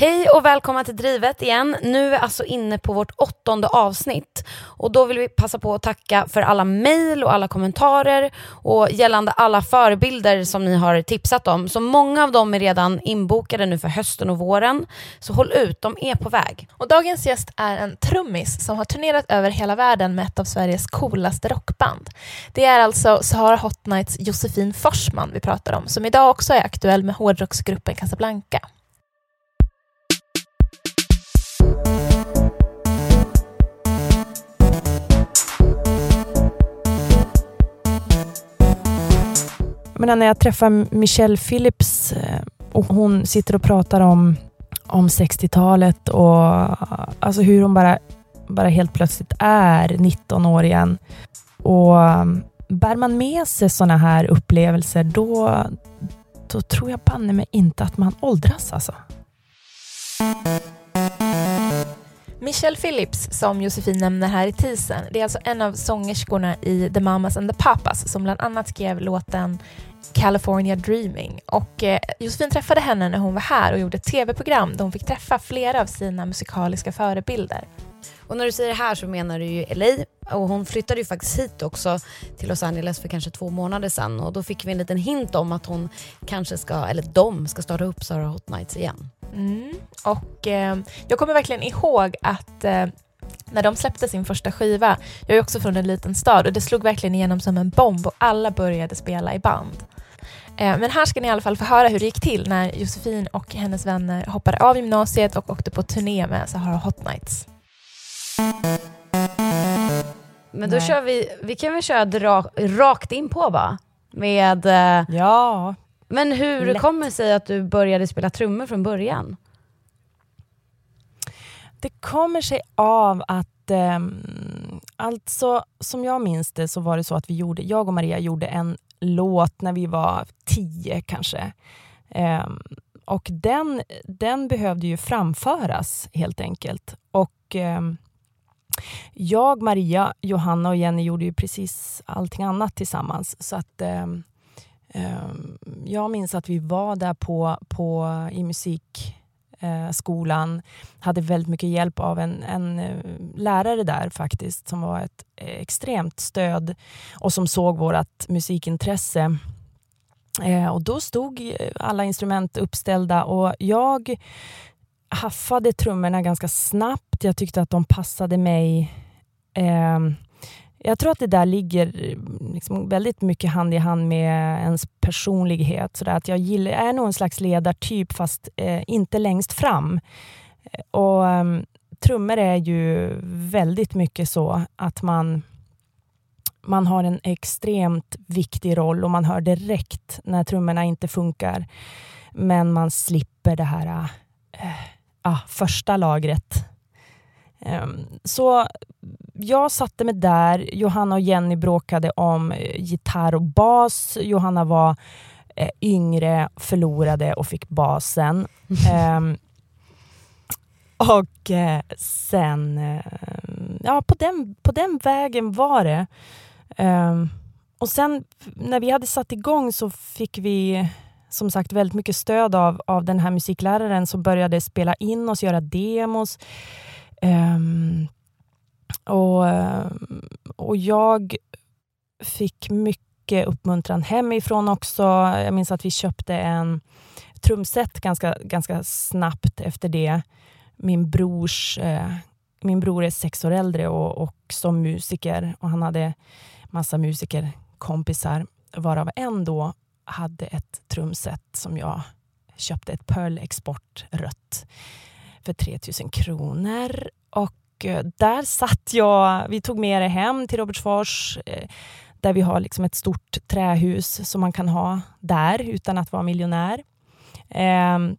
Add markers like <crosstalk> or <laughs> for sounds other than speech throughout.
Hej och välkomna till Drivet igen. Nu är vi alltså inne på vårt åttonde avsnitt och då vill vi passa på att tacka för alla mejl och alla kommentarer och gällande alla förebilder som ni har tipsat om. Så många av dem är redan inbokade nu för hösten och våren. Så håll ut, de är på väg. Och dagens gäst är en trummis som har turnerat över hela världen med ett av Sveriges coolaste rockband. Det är alltså Sahara Hot Nights Josefin Forsman vi pratar om, som idag också är aktuell med hårdrocksgruppen Casablanca. Menar, när jag träffar Michelle Phillips eh, och hon sitter och pratar om, om 60-talet och alltså hur hon bara, bara helt plötsligt är 19 år igen. Och mm, bär man med sig sådana här upplevelser, då, då tror jag banne mig inte att man åldras alltså. Michelle Phillips, som Josefin nämner här i teasern, det är alltså en av sångerskorna i The Mamas and the Papas som bland annat skrev låten California Dreaming. Och eh, Josefin träffade henne när hon var här och gjorde ett tv-program där hon fick träffa flera av sina musikaliska förebilder. Och när du säger här så menar du ju LA och hon flyttade ju faktiskt hit också till Los Angeles för kanske två månader sedan och då fick vi en liten hint om att hon kanske ska, eller de ska starta upp Sara Hot Nights igen. Mm. Och eh, jag kommer verkligen ihåg att eh, när de släppte sin första skiva, jag är också från en liten stad och det slog verkligen igenom som en bomb och alla började spela i band. Eh, men här ska ni i alla fall få höra hur det gick till när Josefin och hennes vänner hoppade av gymnasiet och åkte på turné med Sahara Hot Nights. Men då Nej. kör vi, vi kan väl köra dra, rakt in på va? Med... Eh, ja. Men hur Lätt. kommer det sig att du började spela trummor från början? Det kommer sig av att, eh, alltså som jag minns det så var det så att vi gjorde, jag och Maria gjorde en låt när vi var tio kanske. Eh, och den, den behövde ju framföras helt enkelt. Och eh, jag, Maria, Johanna och Jenny gjorde ju precis allting annat tillsammans. Så att eh, jag minns att vi var där på, på, i Eh, skolan, hade väldigt mycket hjälp av en, en eh, lärare där faktiskt, som var ett eh, extremt stöd och som såg vårt musikintresse. Eh, och då stod alla instrument uppställda och jag haffade trummorna ganska snabbt. Jag tyckte att de passade mig. Ehm, jag tror att det där ligger mm, liksom väldigt mycket hand i hand med ens personlighet. Så att jag gillar, är nog en slags ledartyp fast eh, inte längst fram. Eh, och um, Trummor är ju väldigt mycket så att man, man har en extremt viktig roll och man hör direkt när trummorna inte funkar. Men man slipper det här äh, ah, första lagret. Um, så jag satte mig där. Johanna och Jenny bråkade om eh, gitarr och bas. Johanna var eh, yngre, förlorade och fick basen. um, <laughs> och eh, sen, ja på den, på den vägen var det. Um, och sen när vi hade satt igång så fick vi som sagt väldigt mycket stöd av, av den här musikläraren som började spela in oss, göra demos. Um, och, och jag fick mycket uppmuntran hemifrån också. Jag minns att vi köpte en trumset ganska, ganska snabbt efter det. Min brors eh, min bror är sex år äldre och, och som musiker och han hade massa musikerkompisar varav en då hade ett trumset som jag köpte, ett Pearl Export rött för 3000 kronor. Och eh, där satt jag, vi tog med det hem till Robertsfors eh, där vi har liksom ett stort trähus som man kan ha där utan att vara miljonär. Ehm,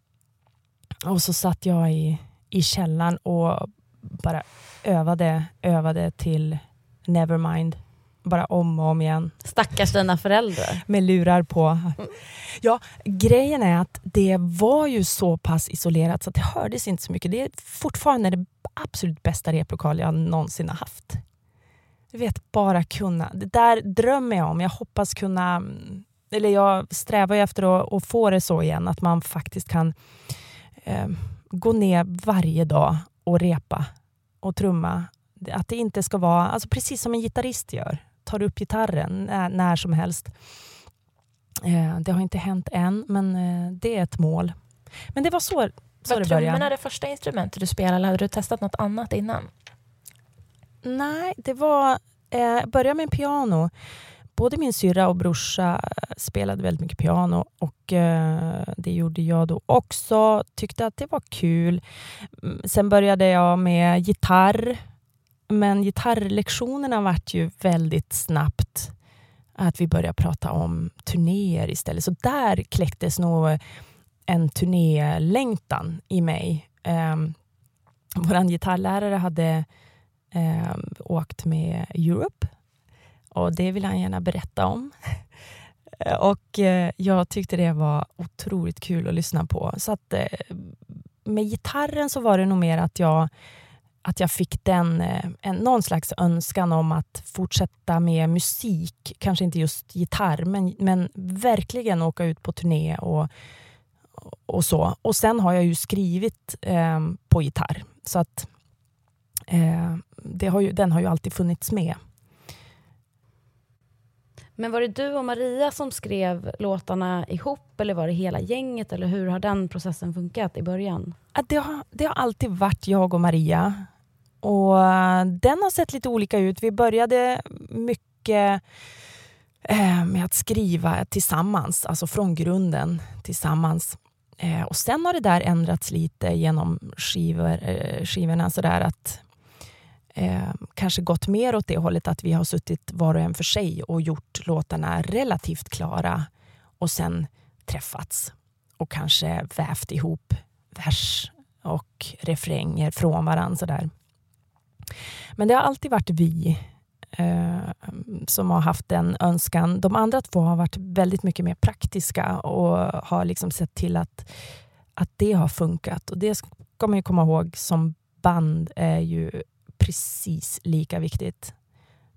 och så satt jag i, i källaren och bara övade, övade till Nevermind. Bara om och om igen. Stackars dina föräldrar. Med lurar på. Ja, grejen är att det var ju så pass isolerat så att det hördes inte så mycket. Det är fortfarande det absolut bästa replokal jag någonsin har haft. Du vet, bara kunna. Det där drömmer jag om. Jag hoppas kunna, eller jag strävar efter att, att få det så igen, att man faktiskt kan eh, gå ner varje dag och repa och trumma. Att det inte ska vara, alltså precis som en gitarrist gör, tar upp gitarren när, när som helst. Eh, det har inte hänt än, men eh, det är ett mål. Men det var så, så var det började. trummorna det första instrumentet du spelade hade du testat något annat innan? Nej, det var... Eh, började med piano. Både min syrra och brorsa spelade väldigt mycket piano och eh, det gjorde jag då också. Tyckte att det var kul. Mm, sen började jag med gitarr. Men gitarrlektionerna vart ju väldigt snabbt att vi började prata om turnéer istället. Så där kläcktes nog en turnélängtan i mig. Eh, Vår gitarrlärare hade eh, åkt med Europe och det vill han gärna berätta om. <laughs> Och eh, jag tyckte det var otroligt kul att lyssna på. Så att, eh, med gitarren så var det nog mer att jag, att jag fick den, eh, en, någon slags önskan om att fortsätta med musik. Kanske inte just gitarr, men, men verkligen åka ut på turné och, och så. Och sen har jag ju skrivit eh, på gitarr. Så att eh, det har ju, den har ju alltid funnits med. Men var det du och Maria som skrev låtarna ihop eller var det hela gänget? Eller hur har den processen funkat i början? Det har, det har alltid varit jag och Maria. Och eh, Den har sett lite olika ut. Vi började mycket eh, med att skriva tillsammans, alltså från grunden tillsammans. Eh, och Sen har det där ändrats lite genom skivor, skivorna. Sådär att eh, kanske gått mer åt det hållet att vi har suttit var och en för sig och gjort låtarna relativt klara och sen träffats och kanske vävt ihop vers och refränger från varandra. Sådär. Men det har alltid varit vi eh, som har haft den önskan. De andra två har varit väldigt mycket mer praktiska och har liksom sett till att, att det har funkat. Och Det ska man komma ihåg som band är ju precis lika viktigt.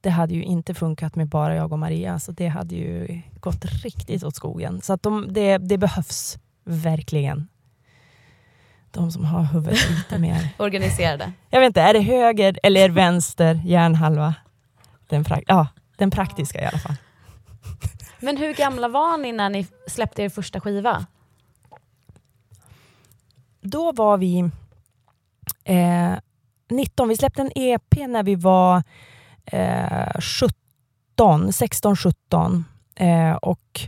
Det hade ju inte funkat med bara jag och Maria, så det hade ju gått riktigt åt skogen. Så att de, det, det behövs verkligen. De som har huvudet lite mer... <laughs> Organiserade. Jag vet inte, är det höger eller vänster hjärnhalva? Den, pra ja, den praktiska i alla fall. Men hur gamla var ni när ni släppte er första skiva? Då var vi eh, 19. Vi släppte en EP när vi var eh, 17, 16, 17. Eh, och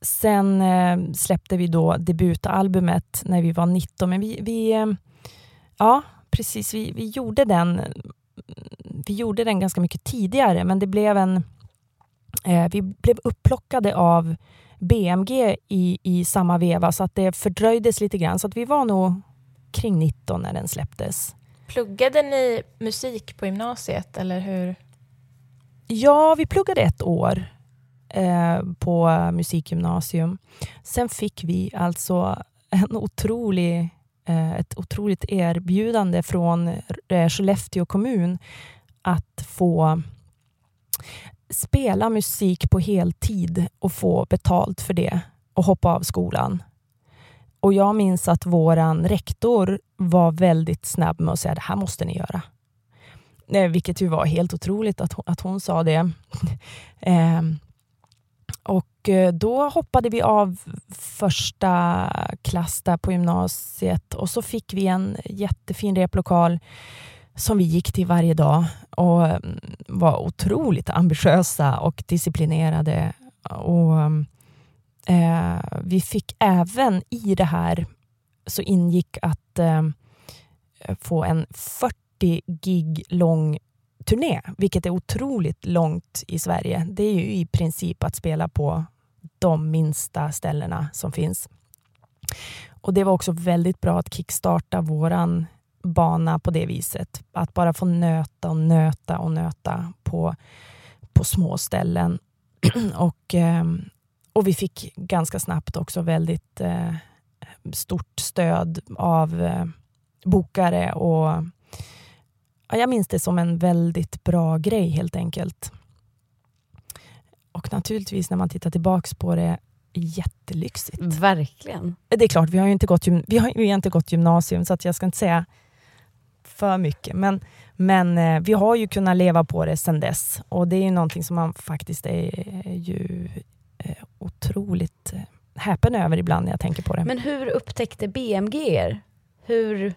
sen eh, släppte vi då debutalbumet när vi var 19. Men vi, vi eh, ja precis, vi, vi gjorde den vi gjorde den ganska mycket tidigare, men det blev en... Eh, vi blev upplockade av BMG i, i samma veva, så att det fördröjdes lite grann. Så att vi var nog kring 19 när den släpptes. Pluggade ni musik på gymnasiet eller hur? Ja, vi pluggade ett år eh, på musikgymnasium. Sen fick vi alltså en otrolig, eh, ett otroligt erbjudande från eh, Skellefteå kommun att få spela musik på heltid och få betalt för det och hoppa av skolan. Och jag minns att våran rektor var väldigt snabb med att säga det här måste ni göra. Eh, vilket ju var helt otroligt att hon, att hon sa det. <laughs> Ehm, eh, och då hoppade vi av första klass där på gymnasiet och så fick vi en jättefin replokal som vi gick till varje dag och mm, var otroligt ambitiösa och disciplinerade. Och mm, eh, Vi fick även i det här så ingick att eh, få en 40 gig lång turné, vilket är otroligt långt i Sverige. Det är ju i princip att spela på de minsta ställena som finns. Och Det var också väldigt bra att kickstarta våran bana på det viset. Att bara få nöta och nöta och nöta på, på små ställen. <clears throat> och, ehm, och vi fick ganska snabbt också väldigt eh, stort stöd av eh, bokare och ja, jag minns det som en väldigt bra grej helt enkelt. Och naturligtvis när man tittar tillbaks på det, jättelyxigt. Verkligen. Det är klart, vi har ju inte gått, vi har, inte gått gymnasium så att jag ska inte säga för mycket. Men, men eh, vi har ju kunnat leva på det sedan dess och det är ju någonting som man faktiskt är ju otroligt eh, häpen över ibland när jag tänker på det. Men hur upptäckte BMG er? Hur,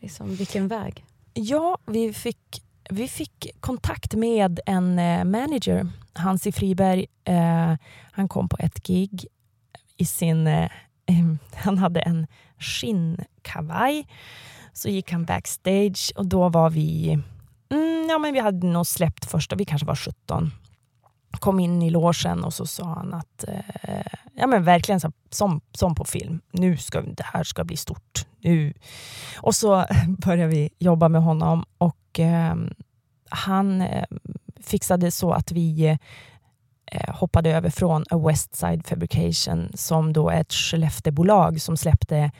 liksom, vilken väg? Ja, vi fick, vi fick kontakt med en manager, Hansi Friberg. Eh, han kom på ett gig i sin... Eh, <laughs> han hade en skinnkavaj så gick han backstage och då var vi, mm, ja men vi hade nog släppt första, vi kanske var 17. Kom in i låsen och så sa han att, eh, ja men verkligen så, som, som på film, nu ska det här ska bli stort. Nu. Och så <laughs> började vi jobba med honom och eh, han eh, fixade så att vi eh, hoppade över från A West Side Fabrication som då är ett Skellefteåbolag som släppte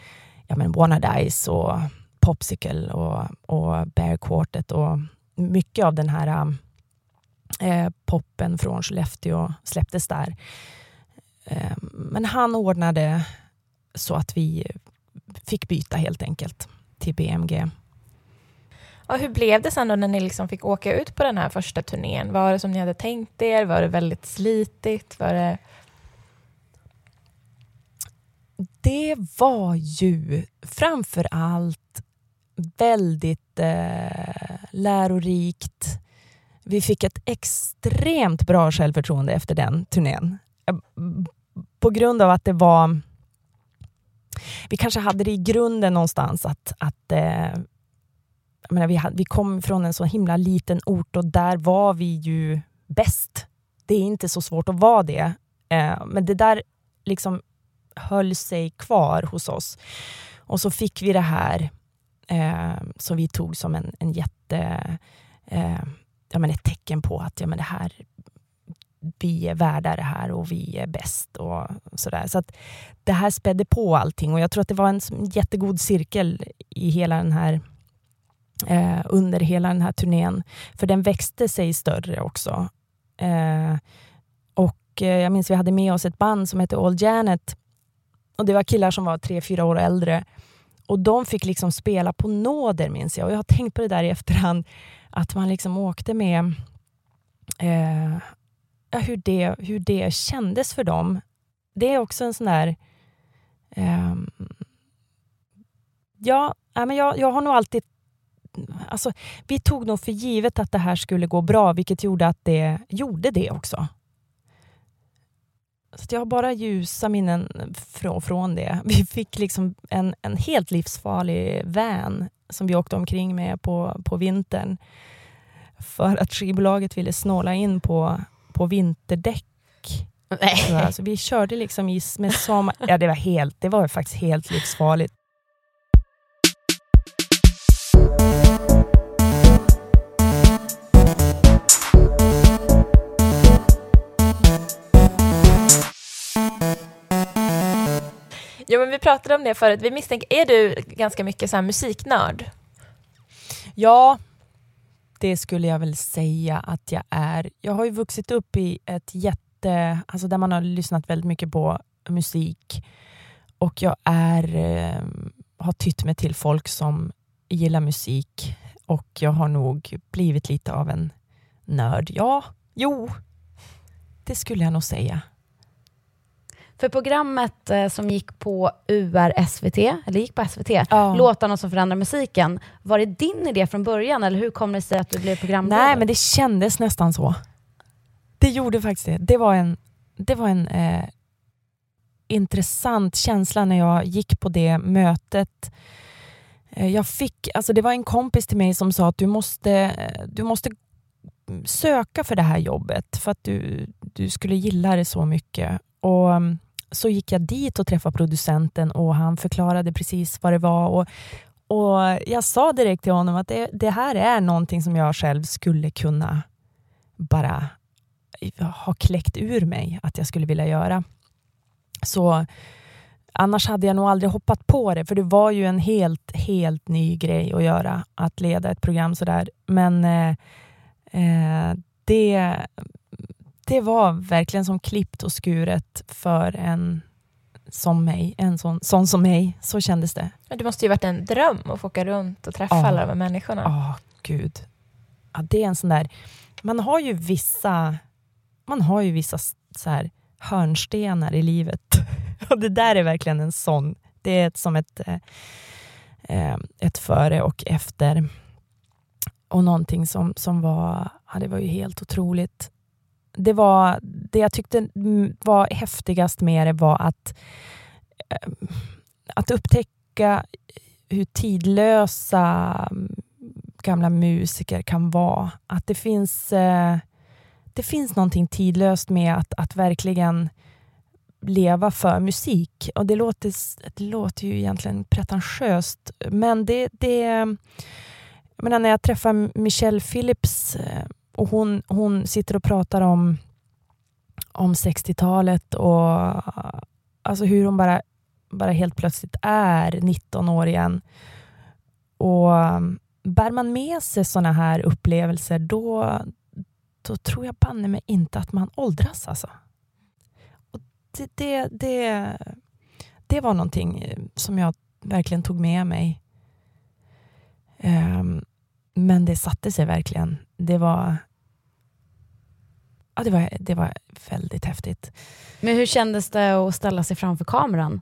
ja, men Wanna och Popsicle och, och Bear Quartet och mycket av den här eh, poppen från Skellefteå släpptes där. Eh, men han ordnade så att vi fick byta helt enkelt till BMG. Och hur blev det sen då när ni liksom fick åka ut på den här första turnén? Var det som ni hade tänkt er? Var det väldigt slitigt? Var det... Det var ju framför allt väldigt eh, lärorikt. Vi fick ett extremt bra självförtroende efter den turnén. Ehm, på grund av att det var... Vi kanske hade det i grunden någonstans att, att eh, jag menar, vi, hade, vi kom från en så himla liten ort och där var vi ju bäst. Det är inte så svårt att vara det. Eh, men det där liksom höll sig kvar hos oss. Och så fick vi det här eh, som vi tog som en, en jätte... Eh, ja, men ett tecken på att ja, men det här, vi är värda det här och vi är bäst. och sådär. Så att Det här spädde på allting och jag tror att det var en jättegod cirkel i hela den här eh, under hela den här turnén. För den växte sig större också. Eh, och eh, Jag minns vi hade med oss ett band som hette All Janet. Och Det var killar som var tre, fyra år äldre. Och de fick liksom spela på nåder minns jag. Och jag har tänkt på det där i efterhand. Att man liksom åkte med eh, hur, det, hur det kändes för dem. Det är också en sån där... Eh, ja, men jag, jag har nog alltid... Alltså, vi tog nog för givet att det här skulle gå bra, vilket gjorde att det gjorde det också. Så jag har bara ljusa minnen från, från det. <laughs> Vi fick liksom en, en helt livsfarlig van som vi åkte omkring med på, på vintern för att skivbolaget ville snåla in på, på vinterdäck. Så alltså, vi körde liksom i, med sommar... <laughs> Ja, det var, helt, det var faktiskt helt livsfarligt. Men vi pratade om det förut. Vi misstänker, är du ganska mycket så här musiknörd? Ja, det skulle jag väl säga att jag är. Jag har ju vuxit upp i ett jätte, alltså där man har lyssnat väldigt mycket på musik och jag är, eh, har tytt mig till folk som gillar musik och jag har nog blivit lite av en nörd. Ja, jo, det skulle jag nog säga. För programmet eh, som gick på UR SVT, eller gick på SVT, Ja. Låtarna som förändrar musiken, var det din idé från början eller hur kom det sig att du blev programledare? Nej, men det kändes nästan så. Det gjorde faktiskt det. Det var en, det var en eh, intressant känsla när jag gick på det mötet. Eh, jag fick, alltså det var en kompis till mig som sa att du måste, du måste söka för det här jobbet för att du, du skulle gilla det så mycket. Och mm, så gick jag dit och träffade producenten och han förklarade precis vad det var. Och, och Jag sa direkt till honom att det, det här är någonting som jag själv skulle kunna bara ha kläckt ur mig att jag skulle vilja göra. Så annars hade jag nog aldrig hoppat på det, för det var ju en helt, helt ny grej att göra, att leda ett program sådär. Men eh, eh, det, det var verkligen som klippt och skuret för en som mig, en sån, sån som mig. Så kändes det. Men Det måste ju varit en dröm att få åka runt och träffa Ja. alla de här människorna. Ja, gud. Ja, det är en sån där... Man har ju vissa, man har ju vissa så här hörnstenar i livet. <laughs> Och det där är verkligen en sån. Det är ett, som ett, eh, eh, ett före och efter. Och någonting som, som var, ja, det var ju helt otroligt. Det, var, det jag tyckte var häftigast med det var att, eh, att upptäcka hur tidlösa mm, gamla musiker kan vara. Att det finns, eh, det finns någonting tidlöst med att, att verkligen leva för musik. Och det låter, det låter ju egentligen pretentiöst, men det, det jag menar, när jag träffar Michelle Phillips eh, och hon, hon sitter och pratar om, om 60-talet och alltså hur hon bara, bara helt plötsligt är 19 år igen. Och um, bär man med sig såna här upplevelser då, då tror jag banne mig inte att man åldras. Alltså. Och det, det, det, det var någonting eh, som jag verkligen tog med mig. Um, men det satte sig verkligen. Det var, ja, det var, det var väldigt häftigt. Men hur kändes det att ställa sig framför kameran?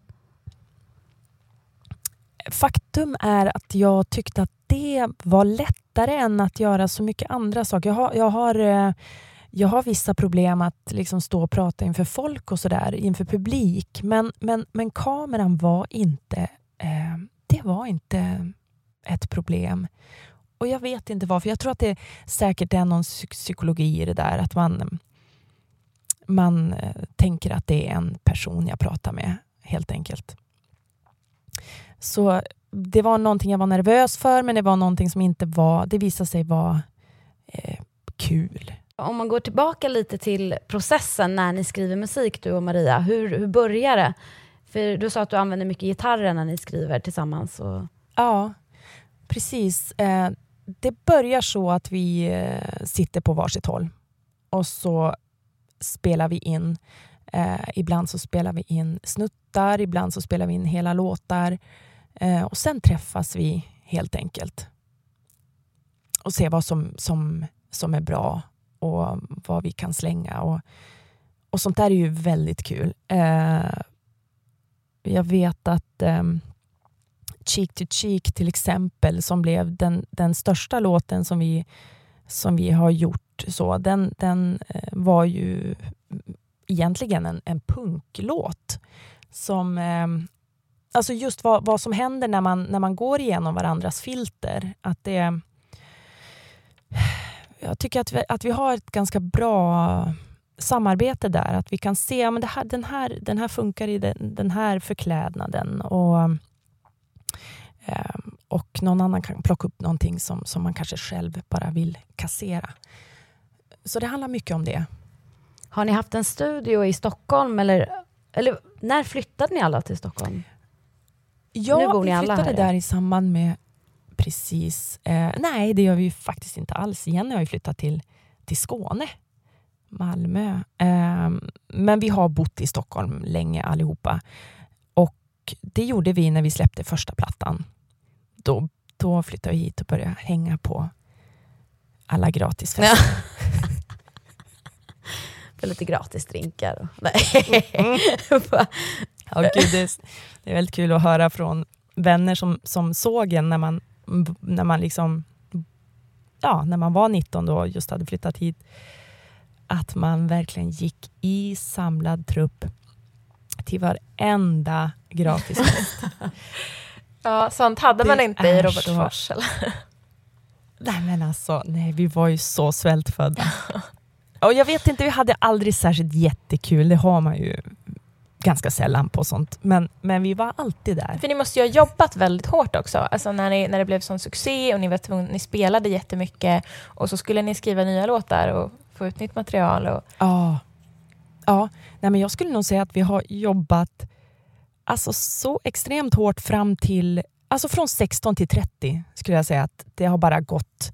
Faktum är att jag tyckte att det var lättare än att göra så mycket andra saker. Jag har, jag har, eh, jag har vissa problem att liksom stå och prata inför folk och sådär, inför publik. Men, men, men kameran var inte, eh, det var inte ett problem. Och jag vet inte varför. Jag tror att det säkert är någon psy- psykologi i det där. Att man, man eh, tänker att det är en person jag pratar med, helt enkelt. Så det var någonting jag var nervös för, men det var någonting som inte var... Det visade sig vara eh, kul. Om man går tillbaka lite till processen när ni skriver musik, du och Maria, hur, hur börjar det? För du sa att du använder mycket gitarrer när ni skriver tillsammans. Och... Ja, precis. Eh, det börjar så att vi eh, sitter på varsitt håll och så spelar vi in. Eh, ibland så spelar vi in snuttar, ibland så spelar vi in hela låtar. Eh, och sen träffas vi helt enkelt och ser vad som, som, som är bra och vad vi kan slänga. Och, och sånt där är ju väldigt kul. Eh, jag vet att ehm, Cheek to Cheek till exempel, som blev den, den största låten som vi, som vi har gjort, så, den, den eh, var ju egentligen en, en punklåt. Som, eh, alltså just vad, vad som händer när man, när man går igenom varandras filter. Att det, jag tycker att vi, att vi har ett ganska bra samarbete där. Att vi kan se ja, här, den, här, den här funkar i den, den här förklädnaden. Och, och någon annan kan plocka upp någonting som, som man kanske själv bara vill kassera. Så det handlar mycket om det. Har ni haft en studio i Stockholm eller, eller när flyttade ni alla till Stockholm? Ja, vi flyttade där i samband med precis... Eh, nej, det gör vi ju faktiskt inte alls. Jenny har ju flyttat till, till Skåne, Malmö. Eh, men vi har bott i Stockholm länge allihopa. Och det gjorde vi när vi släppte första plattan. Då, då flyttade vi hit och började hänga på alla gratisfester. <laughs> <laughs> lite gratis drinkar. Och, nej. Mm. <laughs> Ja, gud, det, är, det är väldigt kul att höra från vänner som, som såg en när man, när man liksom ja, när man var 19 då och just hade flyttat hit, att man verkligen gick i samlad trupp till varenda gratisfest. <laughs> ja, sånt hade man inte i Robertsfors. Så... <laughs> Nej men alltså, nej vi var ju så svältfödda. <laughs> och jag vet inte, vi hade aldrig särskilt jättekul, det har man ju ganska sällan på sånt. Men, men vi var alltid där. För ni måste ju ha jobbat väldigt hårt också. Alltså när, ni, när det blev sån succé och ni, vet, ni spelade jättemycket och så skulle ni skriva nya låtar och få ut nytt material. Och... Ja. Ja. Nej, men jag skulle nog säga att vi har jobbat alltså, så extremt hårt fram till, alltså från 16 till 30 skulle jag säga att det har bara gått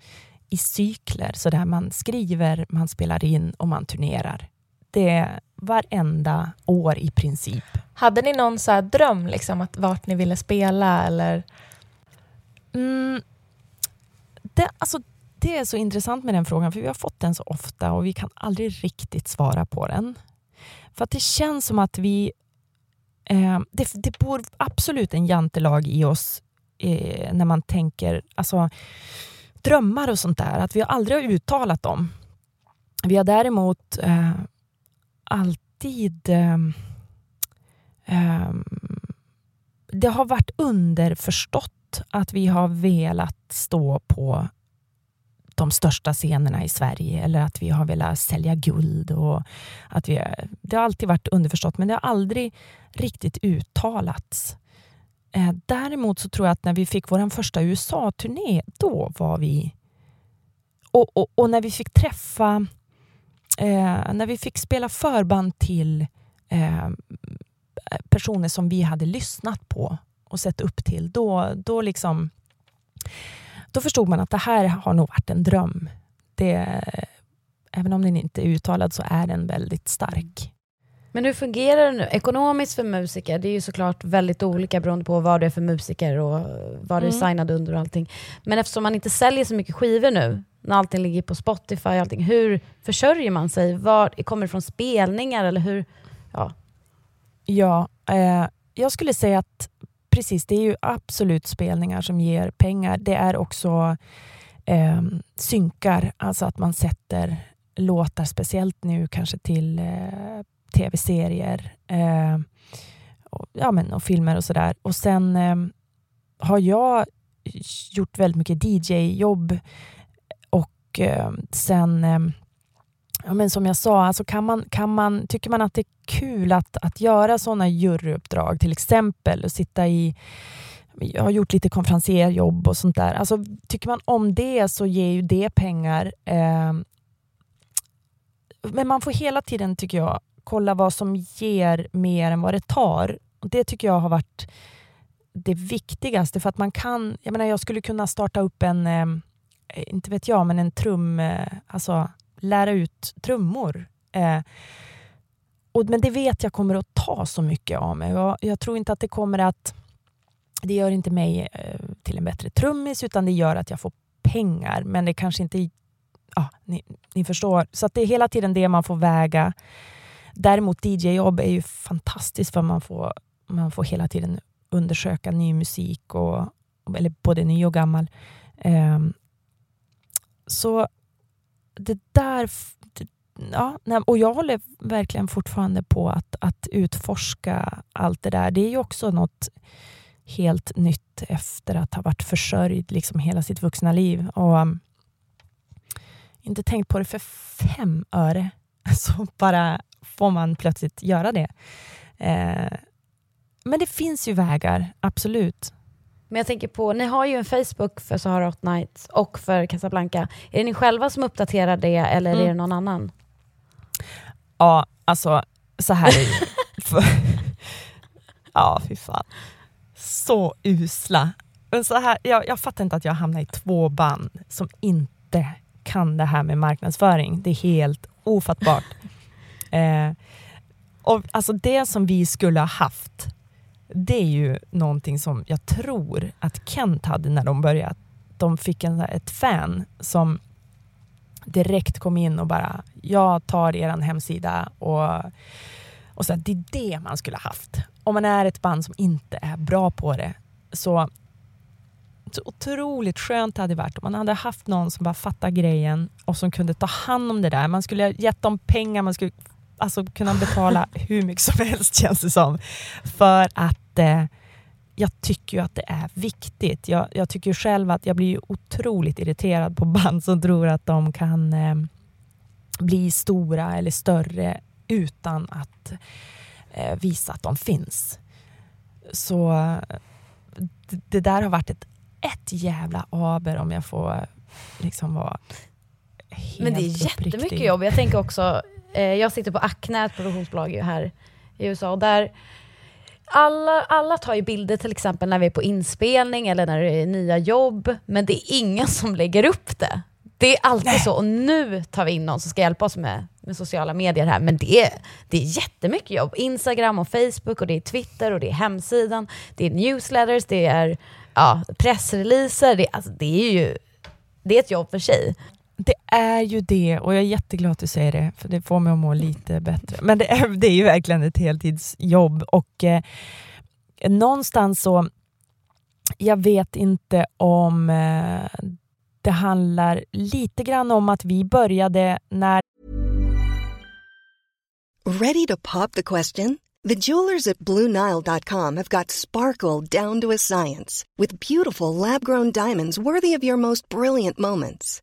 i cykler. Så där man skriver, man spelar in och man turnerar. Det, varenda år i princip. Hade ni någon så dröm, liksom, att vart ni ville spela? Eller? Mm, det, alltså, det är så intressant med den frågan, för vi har fått den så ofta och vi kan aldrig riktigt svara på den. För att det känns som att vi... Eh, det, det bor absolut en jantelag i oss eh, när man tänker alltså, drömmar och sånt där, att vi aldrig har uttalat dem. Vi har däremot eh, alltid... Ehm, ehm, det har varit underförstått att vi har velat stå på de största scenerna i Sverige eller att vi har velat sälja guld. Och att vi, det har alltid varit underförstått, men det har aldrig riktigt uttalats. Eh, däremot så tror jag att när vi fick vår första USA-turné, då var vi... Och, och, och, när vi fick träffa eh, när vi fick spela förband till eh, personer som vi hade lyssnat på och sett upp till, då, då, liksom, då förstod man att det här har nog varit en dröm. Det, även om den inte är uttalad så är den väldigt stark. Men hur fungerar det nu ekonomiskt för musiker? Det är ju såklart väldigt olika beroende på vad du är för musiker och vad du är mm. signad under och allting. Men eftersom man inte säljer så mycket skivor nu, när allting ligger på Spotify, allting, hur försörjer man sig? Var, kommer det från spelningar eller hur? Ja, ja eh, jag skulle säga att precis, det är ju absolut spelningar som ger pengar. Det är också eh, synkar, alltså att man sätter låtar, speciellt nu kanske till eh, tv-serier eh, och, ja, men, och filmer och sådär. Och sen eh, har jag gjort väldigt mycket DJ-jobb och eh, sen eh, Ja, men som jag sa, alltså kan man, kan man, tycker man att det är kul att, att göra sådana juryuppdrag, till exempel att sitta i jag har gjort lite konferencierjobb och sånt där. Alltså, tycker man om det så ger ju det pengar. Eh, men man får hela tiden, tycker jag, kolla vad som ger mer än vad det tar. Och det tycker jag har varit det viktigaste. För att man kan, jag menar jag skulle kunna starta upp en, eh, inte vet jag, men en trum, eh, alltså lära ut trummor. Eh, och, men det vet jag kommer att ta så mycket av mig. Jag, jag tror inte att det kommer att, det gör inte mig eh, till en bättre trummis utan det gör att jag får pengar. Men det kanske inte, ja, ni, ni förstår. Så att det är hela tiden det man får väga Däremot DJ-jobb är ju fantastiskt för man får, man får hela tiden undersöka ny musik, och, eller både ny och gammal. Eh, så det där... Ja, och jag håller verkligen fortfarande på att, att utforska allt det där. Det är ju också något helt nytt efter att ha varit försörjd liksom hela sitt vuxna liv. Och um, inte tänkt på det för fem öre. <laughs> Så bara får man plötsligt göra det. Eh, men det finns ju vägar, absolut. Men jag tänker på, ni har ju en Facebook för Sahara Hot Nights och för Casablanca. Är det ni själva som uppdaterar det eller mm. är det någon annan? Ja, alltså så här är det <laughs> Ja, fy fan. Så usla. Men så här, jag, jag fattar inte att jag hamnar i två band som inte kan det här med marknadsföring. Det är helt ofattbart. <laughs> Eh, och alltså det som vi skulle ha haft, det är ju någonting som jag tror att Kent hade när de började. De fick en, ett fan som direkt kom in och bara, jag tar er hemsida och, och så det är det man skulle ha haft. Om man är ett band som inte är bra på det, så, så otroligt skönt det hade varit om man hade haft någon som bara fattar grejen och som kunde ta hand om det där. Man skulle ha gett dem pengar, man skulle alltså, kunna betala <laughs> hur mycket som helst känns det som. För att eh, jag tycker ju att det är viktigt. Jag, jag tycker själv att jag blir otroligt irriterad på band som tror att de kan eh, bli stora eller större utan att eh, visa att de finns. Så det, det, där har varit ett, ett jävla aber om jag får liksom vara helt Men det är jättemycket uppriktig. jobb. Jag tänker också, jag sitter på Acne, ett produktionsbolag här i USA, och där alla, alla tar ju bilder till exempel när vi är på inspelning eller när det är nya jobb, men det är ingen som lägger upp det. Det är alltid Nej. så, och nu tar vi in någon som ska hjälpa oss med, med sociala medier här, men det är, det är jättemycket jobb. Instagram och Facebook och det är Twitter och det är hemsidan, det är newsletters, det är ja, pressreleaser, det, alltså, det är ju det är ett jobb för sig. Det är ju det och jag är jätteglad att du säger det, för det får mig att må lite bättre. Men det är, det är ju verkligen ett heltidsjobb och eh, någonstans så, jag vet inte om eh, det handlar lite grann om att vi började när... Ready to pop the question? The jewelers at BlueNile.com have got sparkle down to a science with beautiful lab-grown diamonds worthy of your most brilliant moments.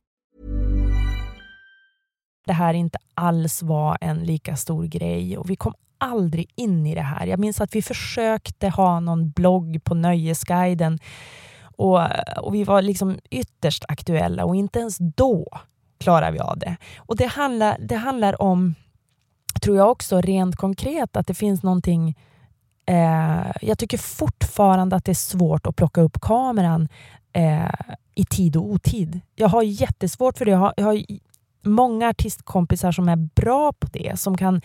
Det här inte alls var en lika stor grej och vi kom aldrig in i det här. Jag minns att vi försökte ha någon blogg på Nöjesguiden och, och vi var liksom ytterst aktuella och inte ens då klarar vi av det. Och det handlar, det handlar om, tror jag också rent konkret, att det finns någonting eh, jag tycker fortfarande att det är svårt att plocka upp kameran eh, i tid och otid. Jag har jättesvårt för det. Jag har, jag har många artistkompisar som är bra på det, som kan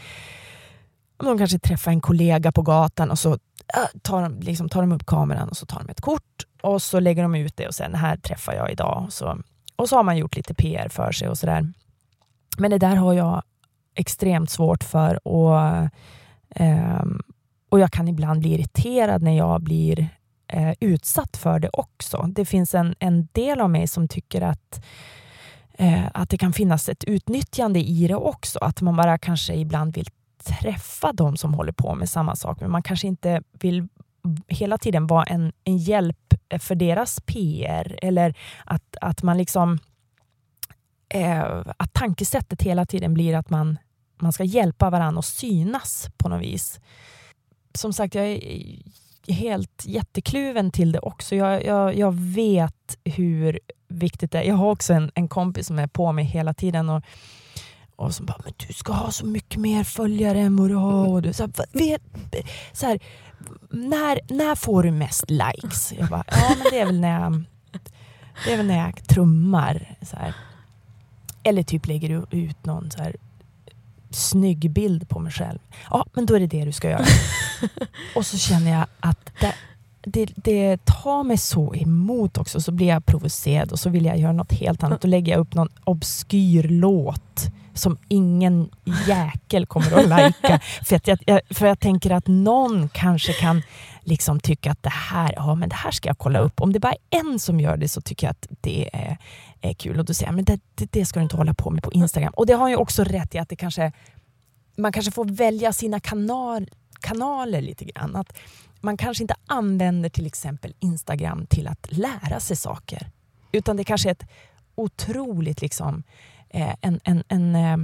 de kanske träffar en kollega på gatan och så äh, tar de, liksom, tar de upp kameran och så tar de ett kort och så lägger de ut det och sen här träffar jag idag. Och så, och så har man gjort lite PR för sig och sådär. Men det där har jag extremt svårt för och, eh, och jag kan ibland bli irriterad när jag blir eh, utsatt för det också. Det finns en, en del av mig som tycker att eh, att det kan finnas ett utnyttjande i det också. Att man bara kanske ibland vill träffa de som håller på med samma sak, men man kanske inte vill hela tiden vara en, en hjälp för deras PR eller att, att man liksom eh, att tankesättet hela tiden blir att man, man ska hjälpa varandra att synas på något vis. Som sagt, jag är helt jättekluven till det också. Jag, jag, jag vet hur viktigt det är. Jag har också en, en kompis som är på mig hela tiden och och som bara, men du ska ha så mycket mer följare än vad du har. Och du, så här, vet, så här, när, när får du mest likes? Jag bara, ja men det är väl när jag, det är väl när jag trummar. Så här. Eller typ lägger ut någon så här snygg bild på mig själv. Ja, men då är det det du ska göra. <laughs> och så känner jag att det, det, det tar mig så emot också, så blir jag provocerad och så vill jag göra något helt annat. Då lägger jag upp någon obskyr låt som ingen jäkel kommer att lajka. <laughs> för, att jag, för jag tänker att någon kanske kan liksom tycka att det här, ja, men det här ska jag kolla upp. Om det bara är en som gör det så tycker jag att det är, är kul. Och då säger jag, men det, det, det ska du inte hålla på med på Instagram. Och det har ju också rätt i att det kanske, man kanske får välja sina kanal, kanaler lite grann. Att man kanske inte använder till exempel Instagram till att lära sig saker. Utan det kanske är ett otroligt, liksom, eh, en, en, en eh,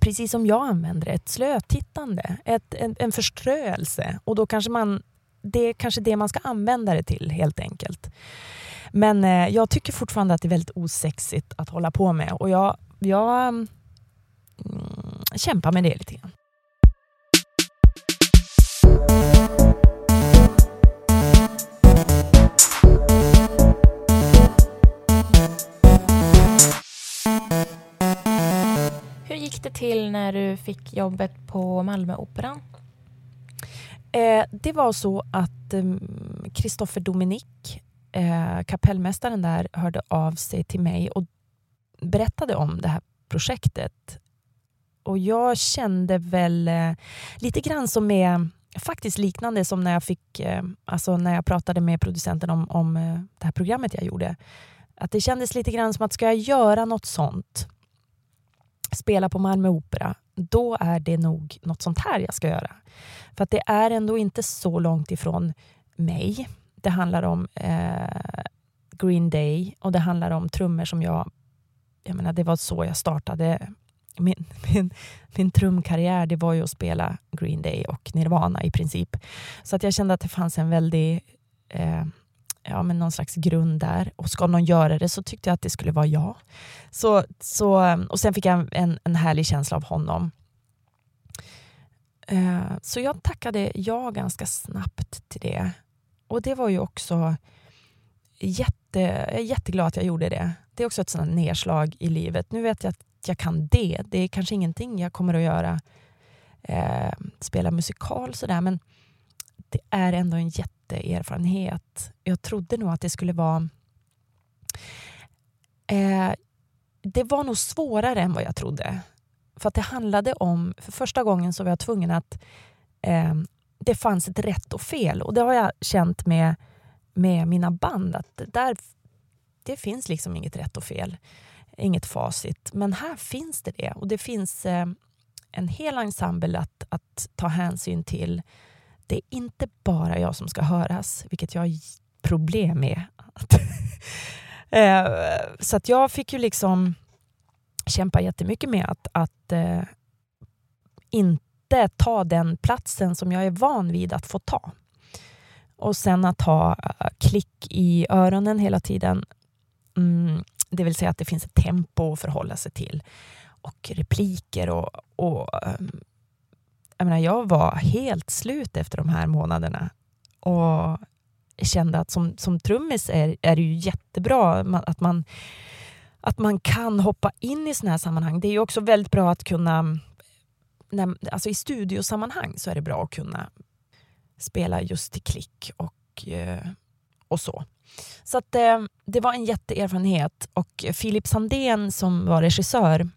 precis som jag använder ett slötittande, ett, en, en förströelse. Och då kanske man, det är kanske det man ska använda det till helt enkelt. Men eh, jag tycker fortfarande att det är väldigt osexigt att hålla på med och jag, jag mm, kämpar med det lite grann. Hur gick det till när du fick jobbet på Malmöoperan? Eh, det var så att ehm, Kristoffer eh, Dominik, eh, kapellmästaren där, hörde av sig till mig och berättade om det här projektet. Och jag kände väl eh, lite grann som med faktiskt liknande som när jag fick, eh, alltså när jag pratade med producenten om, om eh, det här programmet jag gjorde. Att det kändes lite grann som att ska jag göra något sånt spela på Malmö Opera, då är det nog något sånt här jag ska göra. För att det är ändå inte så långt ifrån mig. Det handlar om eh, Green Day och det handlar om trummor som jag... Jag menar, det var så jag startade min, <laughs> min, min trumkarriär. Det var ju att spela Green Day och Nirvana i princip. Så att jag kände att det fanns en väldig eh, ja, men någon slags grund där. Och ska någon göra det så tyckte jag att det skulle vara jag. Så, så, och sen fick jag en, en härlig känsla av honom. Eh, så jag tackade ja ganska snabbt till det. Och det var ju också jätte, jag är jätteglad att jag gjorde det. Det är också ett sådant nedslag i livet. Nu vet jag att jag kan det. Det är kanske ingenting jag kommer att göra, eh, spela musikal sådär, men det är ändå en jätteerfarenhet. Jag trodde nog att det skulle vara... Eh, det var nog svårare än vad jag trodde. För att det handlade om... För första gången så var jag tvungen att... Eh, det fanns ett rätt och fel. Och det har jag känt med, med mina band. Att där, det finns liksom inget rätt och fel. Inget facit. Men här finns det det. Och det finns eh, en hel ensemble att, att ta hänsyn till det är inte bara jag som ska höras, vilket jag har problem med. <laughs> Eh, så att jag fick ju liksom kämpa jättemycket med att, att eh, inte ta den platsen som jag är van vid att få ta. Och sen att ha eh, klick i öronen hela tiden. Mm, det vill säga att det finns ett tempo att förhålla sig till och repliker och, och um, jag, menar, jag var helt slut efter de här månaderna. Och kände att som, som trummis är, är det ju jättebra att man, att man kan hoppa in i sådana här sammanhang. Det är ju också väldigt bra att kunna... När, alltså I studiosammanhang så är det bra att kunna spela just i klick och, eh, och så. Så att, eh, det var en jätteerfarenhet och Filip Sandén som var regissör,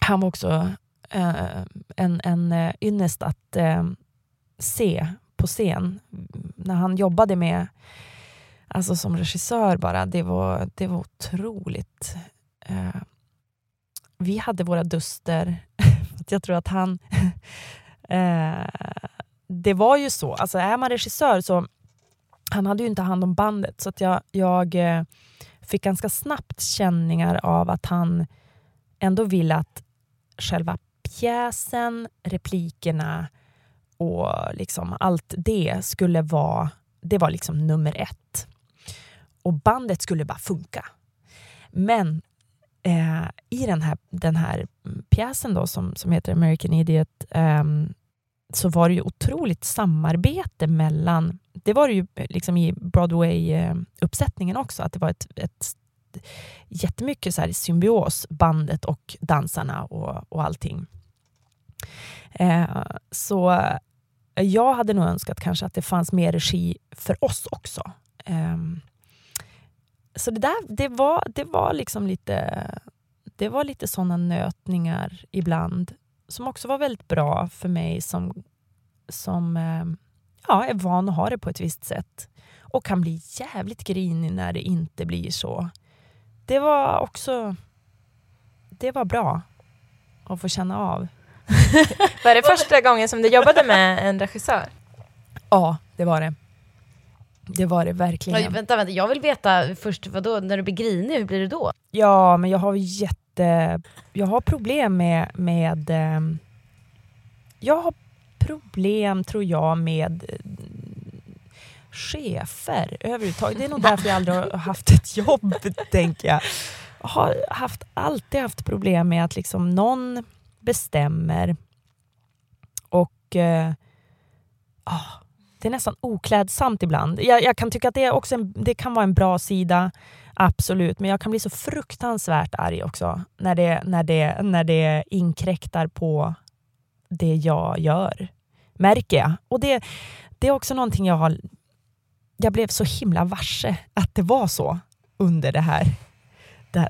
han var också Eh, en, en eh, ynnest att eh, se på scen. När han jobbade med, alltså som regissör bara, det var, det var otroligt. Eh, vi hade våra duster. <laughs> jag tror att han... <laughs> eh, det var ju så, alltså är man regissör så han hade ju inte hand om bandet så att jag, jag eh, fick ganska snabbt känningar av att han ändå ville att själva pjäsen, replikerna och liksom allt det skulle vara, det var liksom nummer ett. Och bandet skulle bara funka. Men eh, i den här, den här pjäsen då som, som heter American Idiot eh, så var det ju otroligt samarbete mellan, det var det ju eh, liksom i Broadway-uppsättningen eh, också, att det var ett, ett jättemycket så här symbios, bandet och dansarna och, och allting. Eh, så eh, jag hade nog önskat kanske att det fanns mer regi för oss också. Eh, så det där, det var, det var liksom lite, det var lite sådana nötningar ibland som också var väldigt bra för mig som, som ehm, ja, är van att ha det på ett visst sätt och kan bli jävligt grinig när det inte blir så. Det var också det var bra att få känna av. <laughs> var det första gången som du jobbade med en regissör? Ja, det var det. Det var det verkligen. Oj, vänta, vänta, jag vill veta först, vadå, när du blir grinig, hur blir det då? Ja, men jag har jätte... Jag har problem med... med um, jag har problem, tror jag, med chefer överhuvudtaget. Det är nog <laughs> därför jag aldrig har haft ett jobb, tänker jag. Jag har haft, alltid haft problem med att liksom någon bestämmer och eh, oh, det är nästan oklädsamt ibland. Jag, jag, kan tycka att det, är också en, det kan vara en bra sida, absolut, men jag kan bli så fruktansvärt arg också när det, när det, när det inkräktar på det jag gör, märker jag. Och det, det är också någonting jag har jag blev så himla varse att det var så under det här,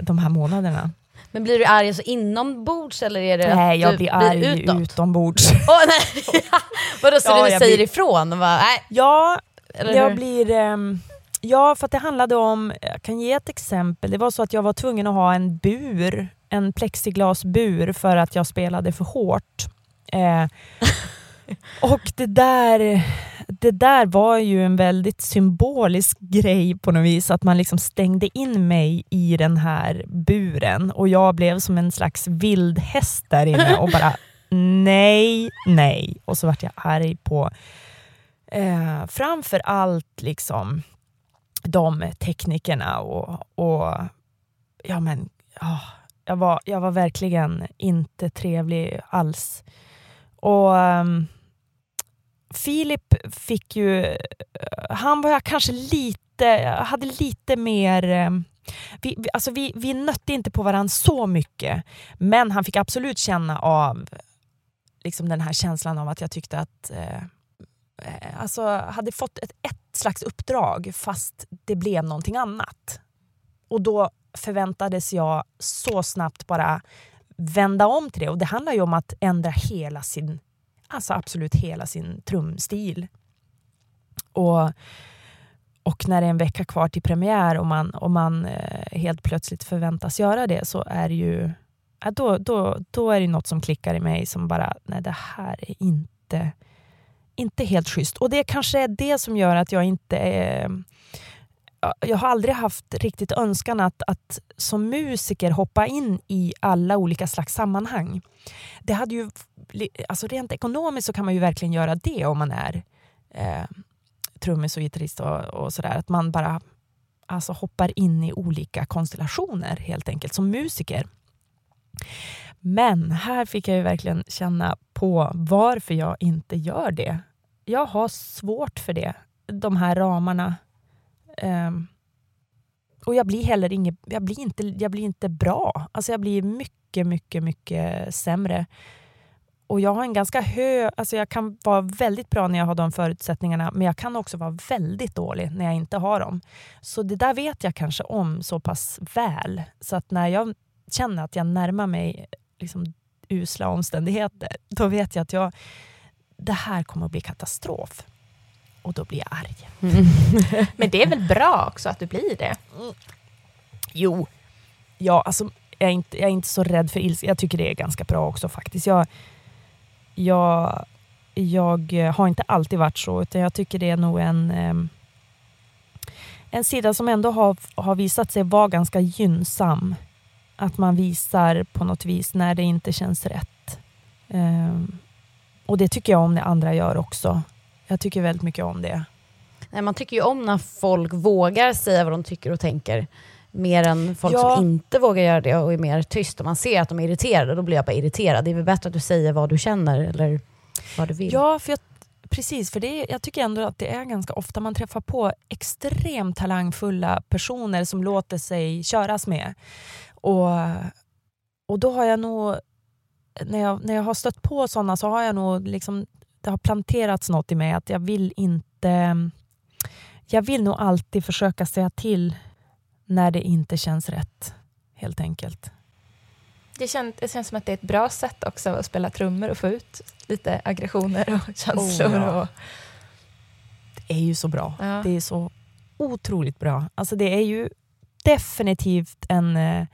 de här månaderna. Men blir du arg alltså inombords eller är det Nej, jag blir arg blir utåt? utombords. <laughs> Oh, nej. <laughs> Vadå, så ja, du säger blir... ifrån? Bara, nej. Ja, eller jag hur? blir... Um, ja, för att det handlade om... Jag kan ge ett exempel. Det var så att jag var tvungen att ha en bur, en plexiglasbur för att jag spelade för hårt. Eh, <laughs> och det där det där var ju en väldigt symbolisk grej på något vis, att man liksom stängde in mig i den här buren och jag blev som en slags vildhäst där inne och bara <laughs> nej, nej. Och så vart jag arg på eh, framför allt liksom de teknikerna och, och ja men, oh, jag, var, jag var verkligen inte trevlig alls. Och um, Filip fick ju... Eh, han var kanske lite... hade lite mer... Eh, vi, vi, alltså vi, vi nötte inte på varandra så mycket, men han fick absolut känna av liksom den här känslan av att jag tyckte att eh, eh, alltså hade fått ett, ett slags uppdrag fast det blev någonting annat. Och då förväntades jag så snabbt bara vända om till det. Och det handlar ju om att ändra hela sin alltså absolut hela sin trumstil. Och, och när det är en vecka kvar till premiär och man, och man eh, helt plötsligt förväntas göra det så är det ju då, då, då är det något som klickar i mig som bara, nej det här är inte, inte helt schysst. Och det kanske är det som gör att jag inte eh, är jag har aldrig haft riktigt önskan att, att som musiker hoppa in i alla olika slags sammanhang. Det hade ju, alltså rent ekonomiskt så kan man ju verkligen göra det om man är eh, trummis och gitarrist och, och sådär. Att man bara alltså hoppar in i olika konstellationer helt enkelt som musiker. Men här fick jag ju verkligen känna på varför jag inte gör det. Jag har svårt för det, de här ramarna Um, och jag blir heller inget, jag blir inte, jag blir inte bra. Alltså jag blir mycket, mycket, mycket sämre. Och jag har en ganska hög, alltså jag kan vara väldigt bra när jag har de förutsättningarna, men jag kan också vara väldigt dålig när jag inte har dem. Så det där vet jag kanske om så pass väl, så att när jag känner att jag närmar mig liksom usla omständigheter, då vet jag att jag, det här kommer att bli katastrof och då blir jag arg. Mm. <laughs> Men det är väl bra också att du blir det? Mm. Jo, ja, alltså, jag, är inte, jag är inte så rädd för ilska. Jag tycker det är ganska bra också faktiskt. Jag, jag, jag har inte alltid varit så, utan jag tycker det är nog en, en sida som ändå har, har visat sig vara ganska gynnsam. Att man visar på något vis när det inte känns rätt. Och det tycker jag om när andra gör också. Jag tycker väldigt mycket om det. Nej, man tycker ju om när folk vågar säga vad de tycker och tänker. Mer än folk ja. som inte vågar göra det och är mer tyst. Och man ser att de är irriterade, då blir jag bara irriterad. Det är väl bättre att du säger vad du känner eller vad du vill. Ja, för jag, precis. För det är, jag tycker ändå att det är ganska ofta man träffar på extremt talangfulla personer som låter sig köras med. Och, och då har jag nog, när jag, när jag har stött på sådana så har jag nog liksom det har planterats något i mig att jag vill inte... Jag vill nog alltid försöka säga till när det inte känns rätt, helt enkelt. Det känns, det känns som att det är ett bra sätt också att spela trummor och få ut lite aggressioner och <laughs> känslor. Oh, ja. och, Det är ju så bra. Ja. Det är så otroligt bra. Alltså det är ju definitivt en... Eh,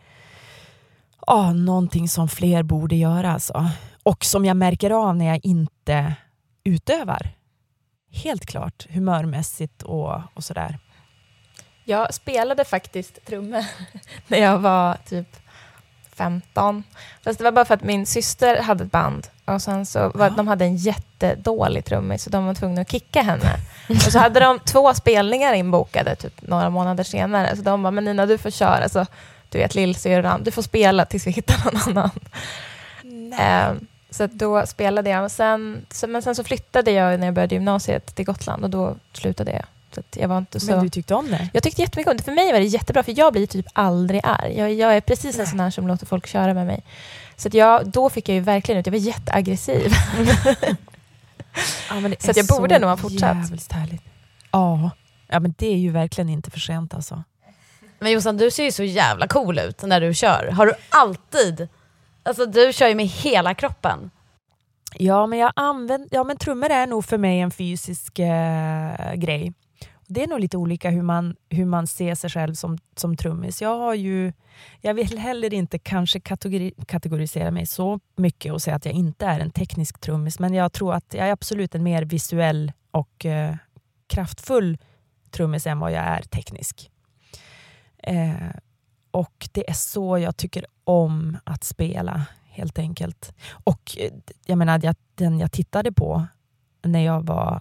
ah, någonting som fler borde göra. Alltså. Och som jag märker av när jag inte utövar. Helt klart, humörmässigt och, och sådär. Jag spelade faktiskt trummor <laughs> när jag var typ 15. Fast det var bara för att min syster hade ett band och sen så var, Ja. de hade en jättedålig trummis så de var tvungna att kicka henne. och så hade de <laughs> två spelningar inbokade typ några månader senare. Så de bara, men Nina du får köra. Så, du vet lillsyrran, du får spela tills vi hittar någon annan. Ehm, så då spelade jag. Men sen, så, men sen så flyttade jag när jag började gymnasiet till Gotland och då slutade jag. Så att jag var inte så... Men du tyckte om det? Jag tyckte jättemycket om det. För mig var det jättebra, för jag blir typ aldrig arg. Jag, jag är precis en sån här som låter folk köra med mig. Så att jag, då fick jag ju verkligen ut, jag var jätteaggressiv. <laughs> Ja, Så jag borde nog ha fortsatt. Jävligt härligt. Ja. ja, men det är ju verkligen inte för sent alltså. Men Jossan, du ser ju så jävla cool ut när du kör. Har du alltid... Alltså du kör ju med hela kroppen. Ja, men, jag använder, ja, men trummor är nog för mig en fysisk eh, grej. Det är nog lite olika hur man, hur man ser sig själv som, som trummis. Jag, har ju, jag vill heller inte kanske kategori, kategorisera mig så mycket och säga att jag inte är en teknisk trummis, men jag tror att jag är absolut en mer visuell och eh, kraftfull trummis än vad jag är teknisk. Eh, och det är så jag tycker om att spela, helt enkelt. Och eh, jag menar, jag, den jag tittade på när jag var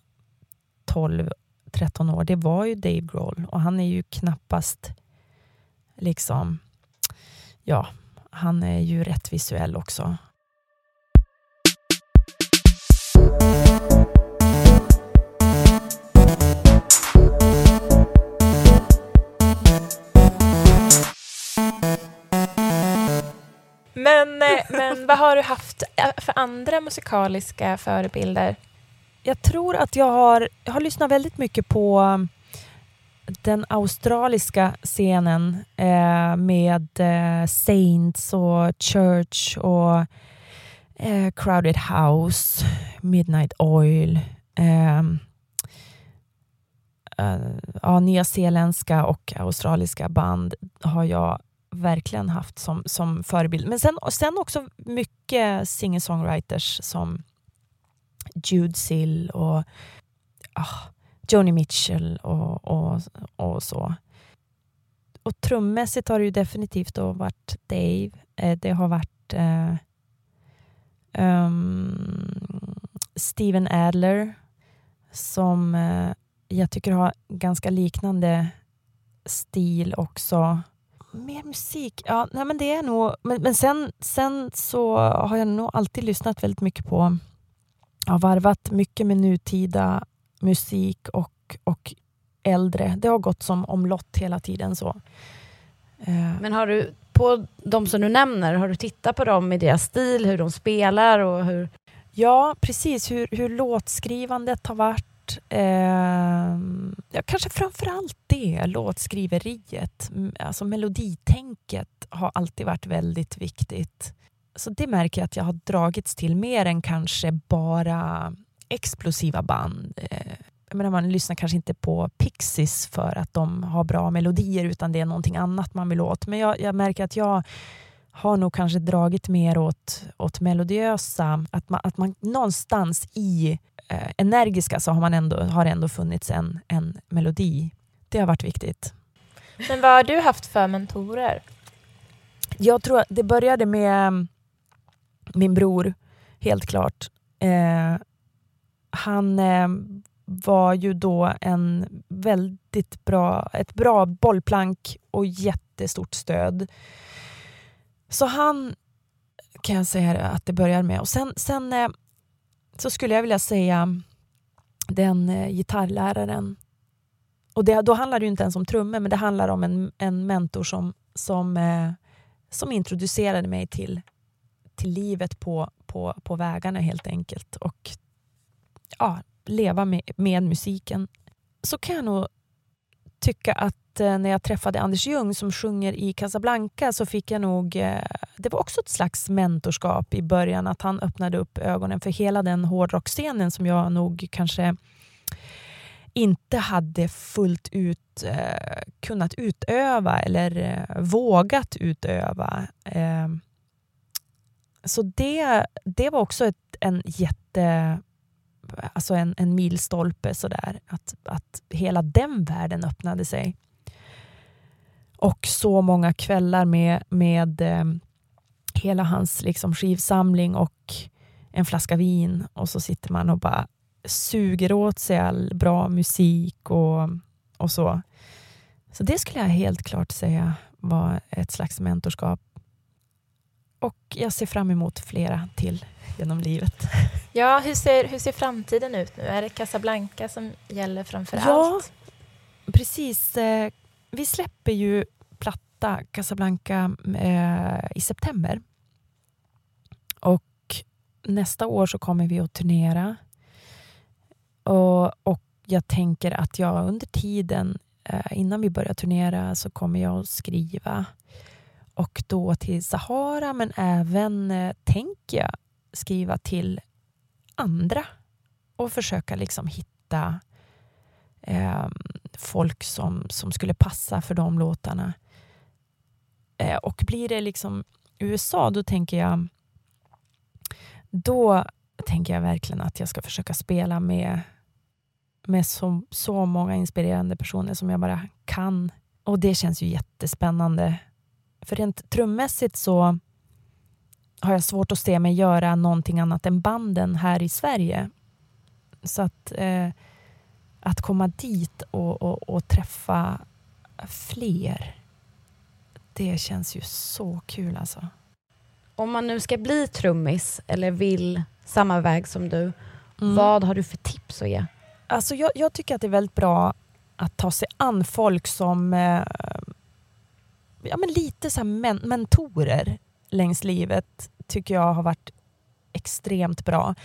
13 år, det var ju Dave Grohl. Och han är ju knappast liksom, ja, han är ju rätt visuell också. Men, eh, men vad har du haft eh, för andra musikaliska förebilder? Jag tror att jag har, jag har lyssnat väldigt mycket på um, den australiska scenen eh, med eh, Saints och Church och eh, Crowded House, Midnight Oil. Ehm, eh, ja, nyzeeländska och australiska band har jag verkligen haft som, som förebild. Men sen, sen också mycket singer-songwriters som Jude Sill och oh, Joni Mitchell och, och, och så. Och trummässigt har det ju definitivt då varit Dave. Eh, det har varit eh, um, Steven Adler som eh, jag tycker har ganska liknande stil också. Mer musik? Ja, nej men det är nog... Men, men sen, sen så har jag nog alltid lyssnat väldigt mycket på... Har varvat mycket med nutida musik och, och äldre. Det har gått som omlott hela tiden. så. Eh, Men har du, på de som du nämner, har du tittat på dem i deras stil, hur de spelar och hur... Ja, precis. Hur, hur låtskrivandet har varit. Eh, ja, kanske framför allt det, låtskriveriet. Alltså meloditänket har alltid varit väldigt viktigt. Så det märker jag att jag har dragits till mer än kanske bara explosiva band. Eh, jag menar, man lyssnar kanske inte på Pixies för att de har bra melodier utan det är någonting annat man vill åt. Men jag, jag märker att jag har nog kanske dragit mer åt, åt melodiösa, att man, att man någonstans i eh, energiska så har, man ändå, har det ändå funnits en, en melodi. Det har varit viktigt. Men vad har du haft för mentorer? Jag tror att det började med min bror, helt klart. Eh, han eh, var ju då en väldigt bra, ett bra bollplank och jättestort stöd. Så han kan jag säga att det börjar med. Och sen, sen eh, så skulle jag vilja säga den eh, gitarrläraren. Och det, då handlar det ju inte ens om trummor, men det handlar om en, en mentor som, som, eh, som introducerade mig till, till livet på, på, på vägarna helt enkelt. Och ja, leva med, med musiken så kan jag nog tycka att eh, när jag träffade Anders Ljung som sjunger i Casablanca så fick jag nog, eh, det var också ett slags mentorskap i början, att han öppnade upp ögonen för hela den hårdrockscenen som jag nog kanske inte hade fullt ut eh, kunnat utöva eller vågat utöva. Ehm, så det, det var också ett, en jätte alltså en, en milstolpe sådär. Att, att hela den världen öppnade sig. Och så många kvällar med, med eh, hela hans liksom, skivsamling och en flaska vin och så sitter man och bara suger åt sig all bra musik och, och så. Så det skulle jag helt klart säga var ett slags mentorskap. Och jag ser fram emot flera till genom livet. Ja, hur ser, hur ser framtiden ut nu? Är det Casablanca som gäller framför ja, allt? precis. Eh, vi släpper ju platta Casablanca eh, i september. Och nästa år så kommer vi att turnera. Och, och jag tänker att jag under tiden eh, innan vi börjar turnera så kommer jag att skriva och då till Sahara men även eh, tänker jag skriva till andra och försöka liksom hitta eh, folk som, som skulle passa för de låtarna. Eh, och blir det liksom USA, då tänker jag då tänker jag verkligen att jag ska försöka spela med, med så, så många inspirerande personer som jag bara kan. Och det känns ju jättespännande. För rent trummässigt så har jag svårt att se mig göra någonting annat än banden här i Sverige. Så att, eh, att komma dit och, och, och, träffa fler, det känns ju så kul alltså. Om man nu ska bli trummis eller vill samma väg som du, mm. vad har du för tips att ge? Alltså jag, jag, tycker att det är väldigt bra att ta sig an folk som eh, ja, men lite så men mentorer längs livet tycker jag har varit extremt bra.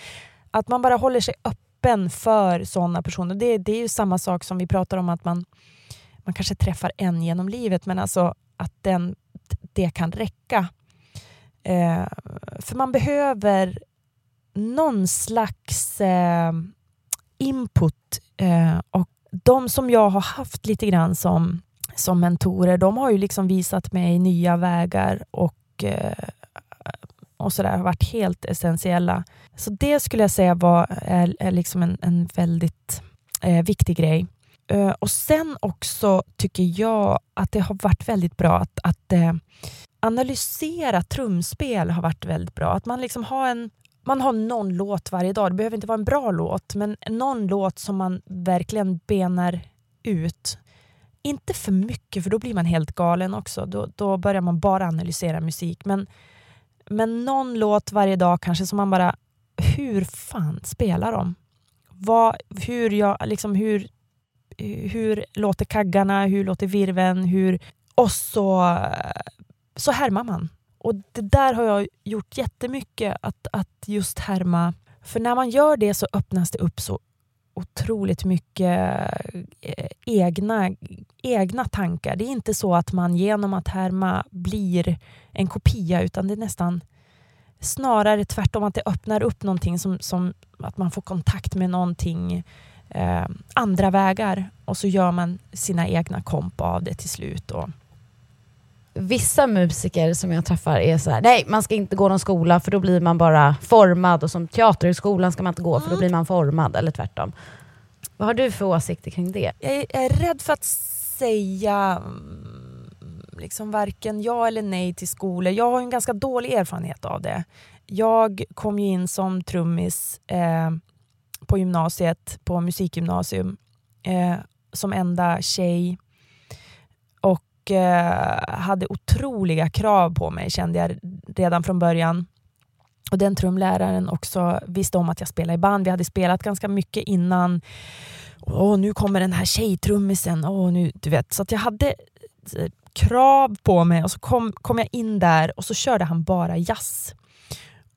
Att man bara håller sig öppen för sådana personer. Det, det är ju samma sak som vi pratar om att man, man kanske träffar en genom livet men alltså att den, det kan räcka. Eh, för man behöver någon slags eh, input eh, och de som jag har haft lite grann som som mentorer, de har ju liksom visat mig nya vägar och, eh, och sådär, har varit helt essentiella. Så det skulle jag säga var är, är liksom en, en väldigt eh, viktig grej. Eh, och sen också tycker jag att det har varit väldigt bra att, att eh, analysera trumspel har varit väldigt bra. Att man liksom har en man har någon låt varje dag. Det behöver inte vara en bra låt, men någon låt som man verkligen benar ut inte för mycket för då blir man helt galen också. Då, då börjar man bara analysera musik. Men, men någon låt varje dag kanske som man bara, hur fan spelar de? Vad, hur, jag, liksom hur, eh, hur låter kaggarna? Hur låter virven? Hur, och så, så härmar man. Och det där har jag gjort jättemycket, att, att just härma. För när man gör det så öppnas det upp så otroligt mycket eh, egna, egna tankar. Det är inte så att man genom att härma blir en kopia utan det är nästan snarare tvärtom att det öppnar upp någonting som, som att man får kontakt med någonting eh, andra vägar och så gör man sina egna komp av det till slut. Och, vissa musiker som jag träffar är så här, nej man ska inte gå någon skola för då blir man bara formad och som teaterhögskolan ska man inte gå för då blir man formad eller tvärtom. Vad har du för åsikter kring det? Jag är rädd för att säga mm, liksom varken ja eller nej till skolor. Jag har en ganska dålig erfarenhet av det. Jag kom ju in som trummis eh, på gymnasiet, på musikgymnasium, eh, som enda tjej och eh, hade otroliga krav på mig kände jag redan från början. Och den trumläraren också visste om att jag spelade i band. Vi hade spelat ganska mycket innan. Åh, nu kommer den här tjejtrummisen. Åh, nu, du vet. Så att jag hade eh, krav på mig och så kom, kom jag in där och så körde han bara jazz.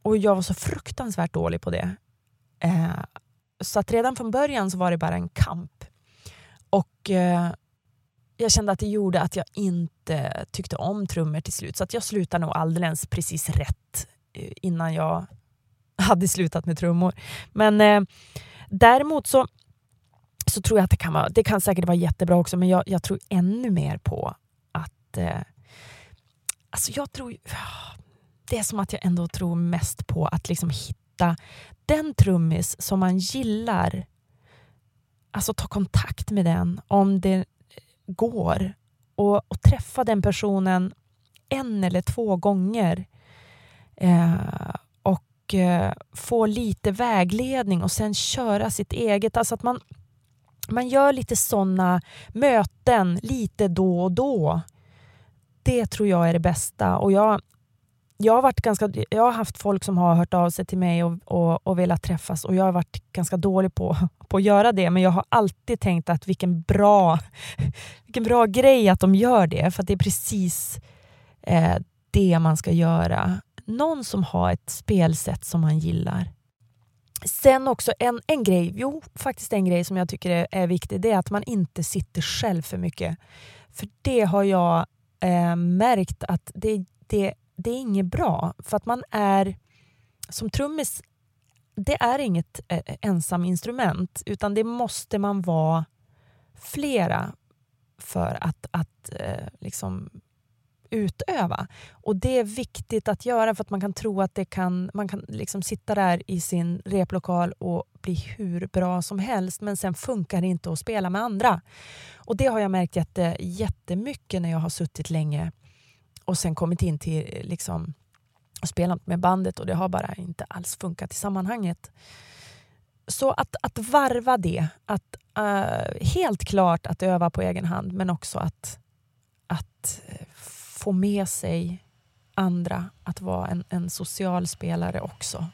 Och jag var så fruktansvärt dålig på det. Eh, så att redan från början så var det bara en kamp. Och eh, jag kände att det gjorde att jag inte tyckte om trummor till slut. Så att jag slutade nog alldeles precis rätt eh, innan jag <laughs> hade slutat med trummor. Men eh, däremot så, så tror jag att det kan, vara, det kan säkert vara jättebra också, men jag, jag tror ännu mer på att... Eh, alltså jag tror... <sighs> Det är som att jag ändå tror mest på att liksom hitta den trummis som man gillar. Alltså ta kontakt med den om det går och, och träffa den personen en eller två gånger. Eh, och eh, få lite vägledning och sen köra sitt eget. Alltså att man, man gör lite sådana möten lite då och då. Det tror jag är det bästa. Och jag, jag, har varit ganska, jag har haft folk som har hört av sig till mig och, och, och velat träffas och jag har varit ganska dålig på, <laughs> på att göra det. Men jag har alltid tänkt att vilken bra, <laughs> vilken bra grej att de gör det. För det är precis eh, det man ska göra någon som har ett spelsätt som man gillar. Sen också en, en grej, jo faktiskt en grej som jag tycker är, är viktig, det är att man inte sitter själv för mycket. För det har jag eh, märkt att det, det, det är inget bra. För att man är, som trummis, det är inget eh, ensam instrument utan det måste man vara flera för att, att eh, liksom utöva. Och det är viktigt att göra för att man kan tro att det kan, man kan liksom sitta där i sin replokal och bli hur bra som helst men sen funkar det inte att spela med andra. Och det har jag märkt jätte, jättemycket när jag har suttit länge och sen kommit in till liksom, och spelat med bandet och det har bara inte alls funkat i sammanhanget. Så att, att varva det, att, uh, helt klart att öva på egen hand men också att, att få med sig andra att vara en, en social spelare också.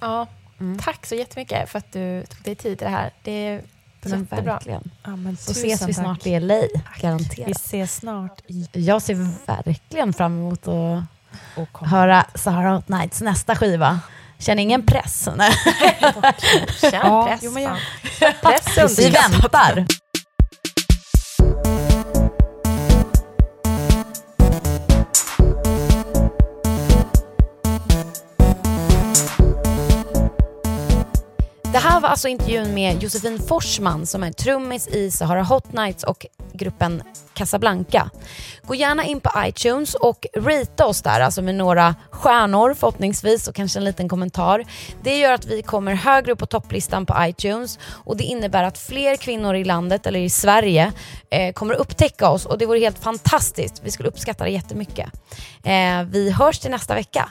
Ja, mm. tack så jättemycket för att du tog dig tid till det här. Det är men jättebra. Verkligen. Ja, men så ses vi snart i LA, garanterat. Vi ses snart. I... Jag ser verkligen fram emot att höra Sahara Hot Nights nästa skiva. Känner ingen press? <laughs> Känn ja, press. Jo, men jag... press vi väntar. Det här var alltså intervjun med Josefin Forsman som är trummis i Sahara Hot Nights och gruppen Casablanca. Gå gärna in på iTunes och rita oss där, alltså med några stjärnor förhoppningsvis och kanske en liten kommentar. Det gör att vi kommer högre upp på topplistan på iTunes och det innebär att fler kvinnor i landet, eller i Sverige, eh, kommer upptäcka oss och det vore helt fantastiskt. Vi skulle uppskatta det jättemycket. Eh, vi hörs till nästa vecka.